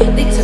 They